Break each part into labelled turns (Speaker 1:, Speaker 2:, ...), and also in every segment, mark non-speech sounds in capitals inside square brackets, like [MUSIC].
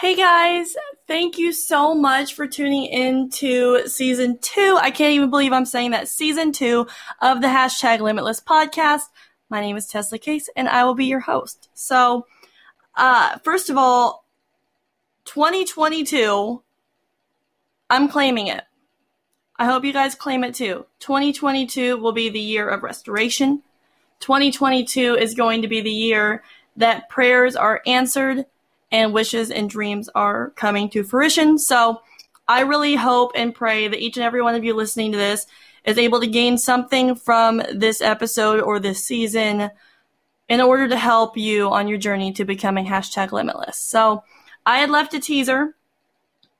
Speaker 1: Hey guys, thank you so much for tuning in to season two. I can't even believe I'm saying that season two of the hashtag limitless podcast. My name is Tesla Case and I will be your host. So, uh, first of all, 2022, I'm claiming it. I hope you guys claim it too. 2022 will be the year of restoration. 2022 is going to be the year that prayers are answered and wishes and dreams are coming to fruition. So I really hope and pray that each and every one of you listening to this is able to gain something from this episode or this season in order to help you on your journey to becoming hashtag limitless. So I had left a teaser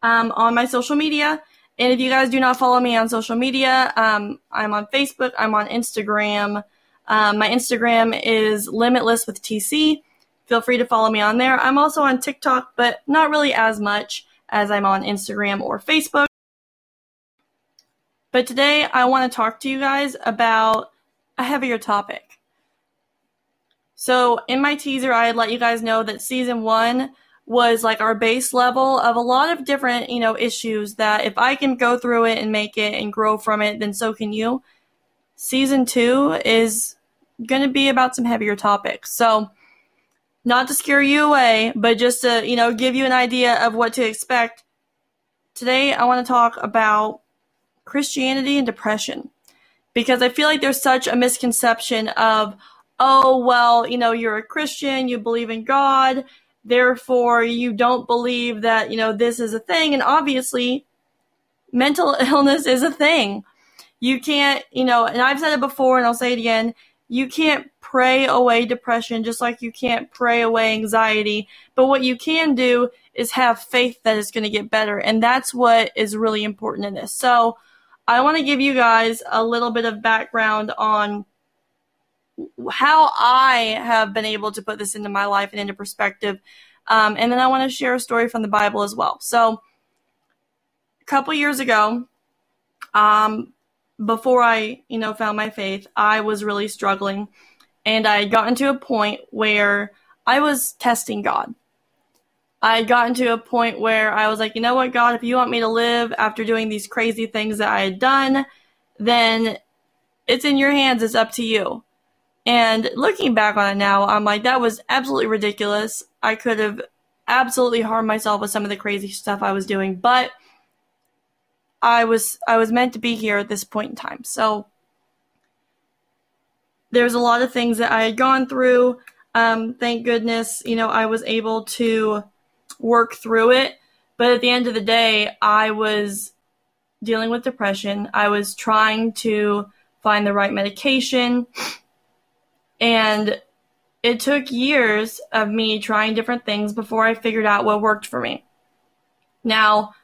Speaker 1: um, on my social media. And if you guys do not follow me on social media, um, I'm on Facebook, I'm on Instagram. Um, my Instagram is limitless with TC feel free to follow me on there. I'm also on TikTok, but not really as much as I'm on Instagram or Facebook. But today I want to talk to you guys about a heavier topic. So in my teaser, I had let you guys know that season one was like our base level of a lot of different, you know, issues that if I can go through it and make it and grow from it, then so can you. Season two is going to be about some heavier topics. So not to scare you away, but just to, you know, give you an idea of what to expect. Today, I want to talk about Christianity and depression because I feel like there's such a misconception of, oh, well, you know, you're a Christian, you believe in God, therefore you don't believe that, you know, this is a thing. And obviously, mental [LAUGHS] illness is a thing. You can't, you know, and I've said it before and I'll say it again, you can't pray away depression just like you can't pray away anxiety. But what you can do is have faith that it's going to get better. And that's what is really important in this. So I want to give you guys a little bit of background on how I have been able to put this into my life and into perspective. Um, and then I want to share a story from the Bible as well. So a couple years ago, um, before I, you know, found my faith, I was really struggling and I had gotten to a point where I was testing God. I had gotten to a point where I was like, you know what, God, if you want me to live after doing these crazy things that I had done, then it's in your hands. It's up to you. And looking back on it now, I'm like, that was absolutely ridiculous. I could have absolutely harmed myself with some of the crazy stuff I was doing, but I was I was meant to be here at this point in time. So there's a lot of things that I had gone through. Um, thank goodness, you know, I was able to work through it. But at the end of the day, I was dealing with depression. I was trying to find the right medication. And it took years of me trying different things before I figured out what worked for me. Now,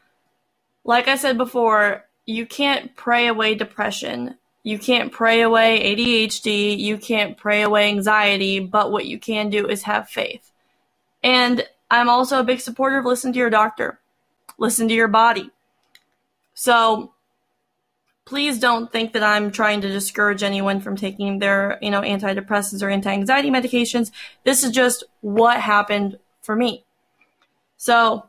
Speaker 1: like I said before, you can't pray away depression. You can't pray away ADHD. You can't pray away anxiety. But what you can do is have faith. And I'm also a big supporter of listen to your doctor, listen to your body. So please don't think that I'm trying to discourage anyone from taking their, you know, antidepressants or anti-anxiety medications. This is just what happened for me. So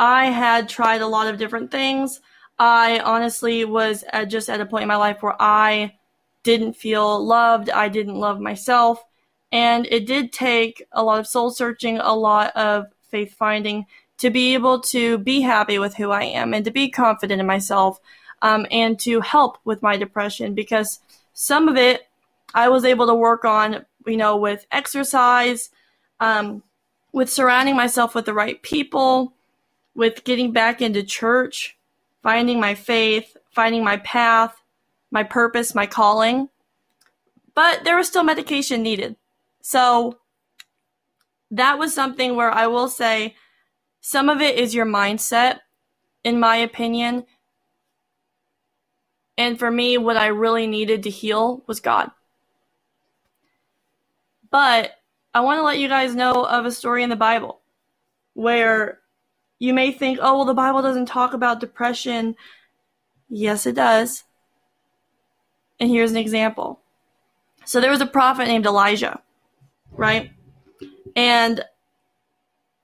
Speaker 1: I had tried a lot of different things. I honestly was at just at a point in my life where I didn't feel loved. I didn't love myself. And it did take a lot of soul searching, a lot of faith finding to be able to be happy with who I am and to be confident in myself um, and to help with my depression because some of it I was able to work on, you know, with exercise, um, with surrounding myself with the right people, with getting back into church, finding my faith, finding my path, my purpose, my calling. But there was still medication needed. So that was something where I will say some of it is your mindset, in my opinion. And for me, what I really needed to heal was God. But I want to let you guys know of a story in the Bible where you may think, oh, well, the Bible doesn't talk about depression. Yes, it does. And here's an example. So there was a prophet named Elijah, right? And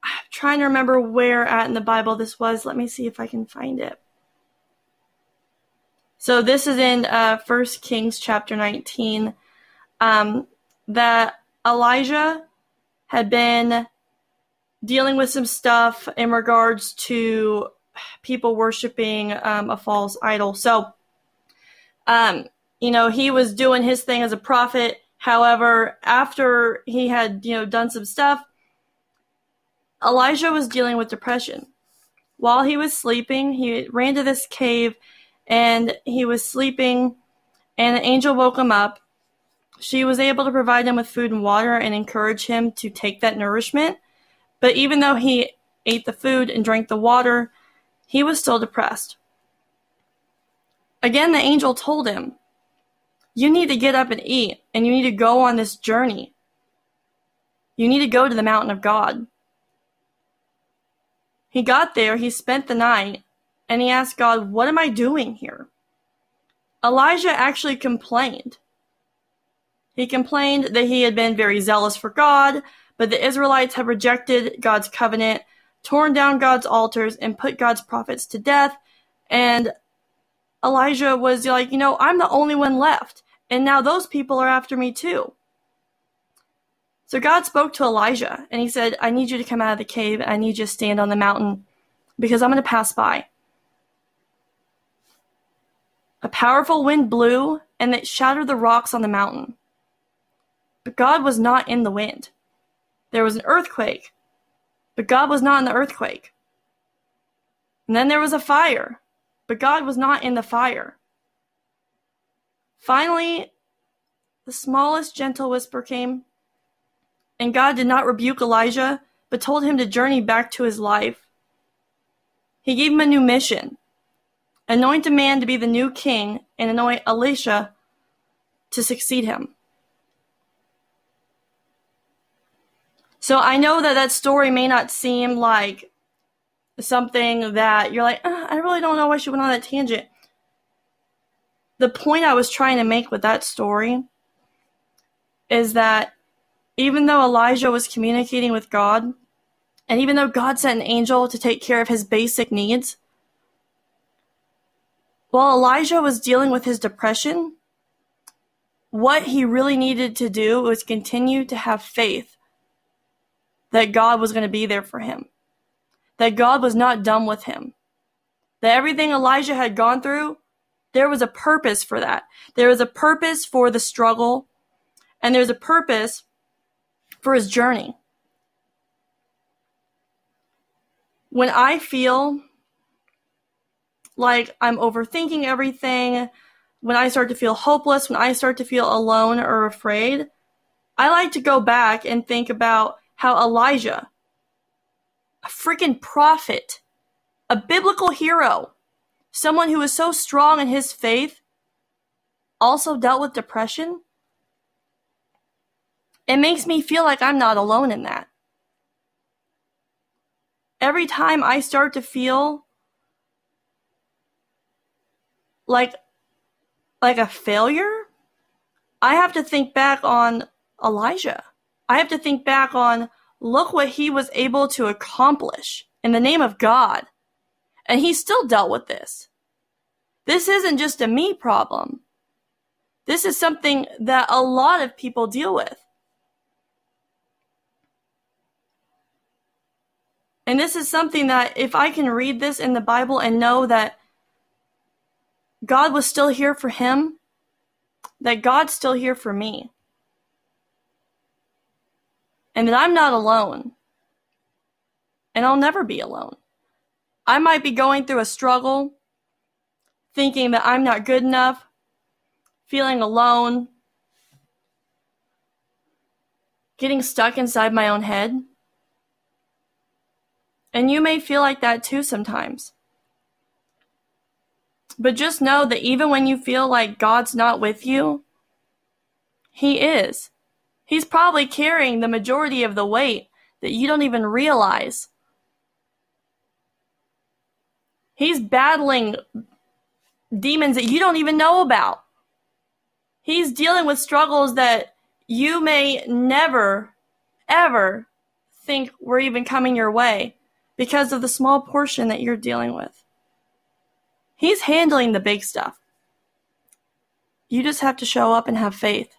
Speaker 1: I'm trying to remember where at in the Bible this was. Let me see if I can find it. So this is in uh, 1 Kings chapter 19. Um, that Elijah had been dealing with some stuff in regards to people worshiping um, a false idol. So, um, you know, he was doing his thing as a prophet. However, after he had, you know, done some stuff, Elijah was dealing with depression. While he was sleeping, he ran to this cave and he was sleeping, and an angel woke him up. She was able to provide him with food and water and encourage him to take that nourishment. But even though he ate the food and drank the water, he was still depressed. Again, the angel told him, You need to get up and eat, and you need to go on this journey. You need to go to the mountain of God. He got there, he spent the night, and he asked God, What am I doing here? Elijah actually complained. He complained that he had been very zealous for God, but the Israelites had rejected God's covenant, torn down God's altars, and put God's prophets to death. And Elijah was like, You know, I'm the only one left, and now those people are after me too. So God spoke to Elijah, and he said, I need you to come out of the cave. I need you to stand on the mountain because I'm going to pass by. A powerful wind blew, and it shattered the rocks on the mountain. But God was not in the wind. There was an earthquake, but God was not in the earthquake. And then there was a fire, but God was not in the fire. Finally, the smallest gentle whisper came, and God did not rebuke Elijah, but told him to journey back to his life. He gave him a new mission anoint a man to be the new king, and anoint Elisha to succeed him. So I know that that story may not seem like something that you're like, uh, I really don't know why she went on that tangent. The point I was trying to make with that story is that even though Elijah was communicating with God, and even though God sent an angel to take care of his basic needs, while Elijah was dealing with his depression, what he really needed to do was continue to have faith that God was going to be there for him, that God was not done with him, that everything Elijah had gone through, there was a purpose for that. There was a purpose for the struggle, and there's a purpose for his journey. When I feel like I'm overthinking everything, when I start to feel hopeless, when I start to feel alone or afraid, I like to go back and think about how Elijah, a freaking prophet, a biblical hero, someone who was so strong in his faith, also dealt with depression. It makes me feel like I'm not alone in that. Every time I start to feel like like a failure, I have to think back on Elijah. I have to think back on look what he was able to accomplish in the name of God. And he still dealt with this. This isn't just a me problem. This is something that a lot of people deal with. And this is something that if I can read this in the Bible and know that God was still here for him, that God's still here for me. And that I'm not alone. And I'll never be alone. I might be going through a struggle, thinking that I'm not good enough, feeling alone, getting stuck inside my own head. And you may feel like that too sometimes. But just know that even when you feel like God's not with you, He is. He's probably carrying the majority of the weight that you don't even realize. He's battling demons that you don't even know about. He's dealing with struggles that you may never, ever think we're even coming your way because of the small portion that you're dealing with. He's handling the big stuff. You just have to show up and have faith.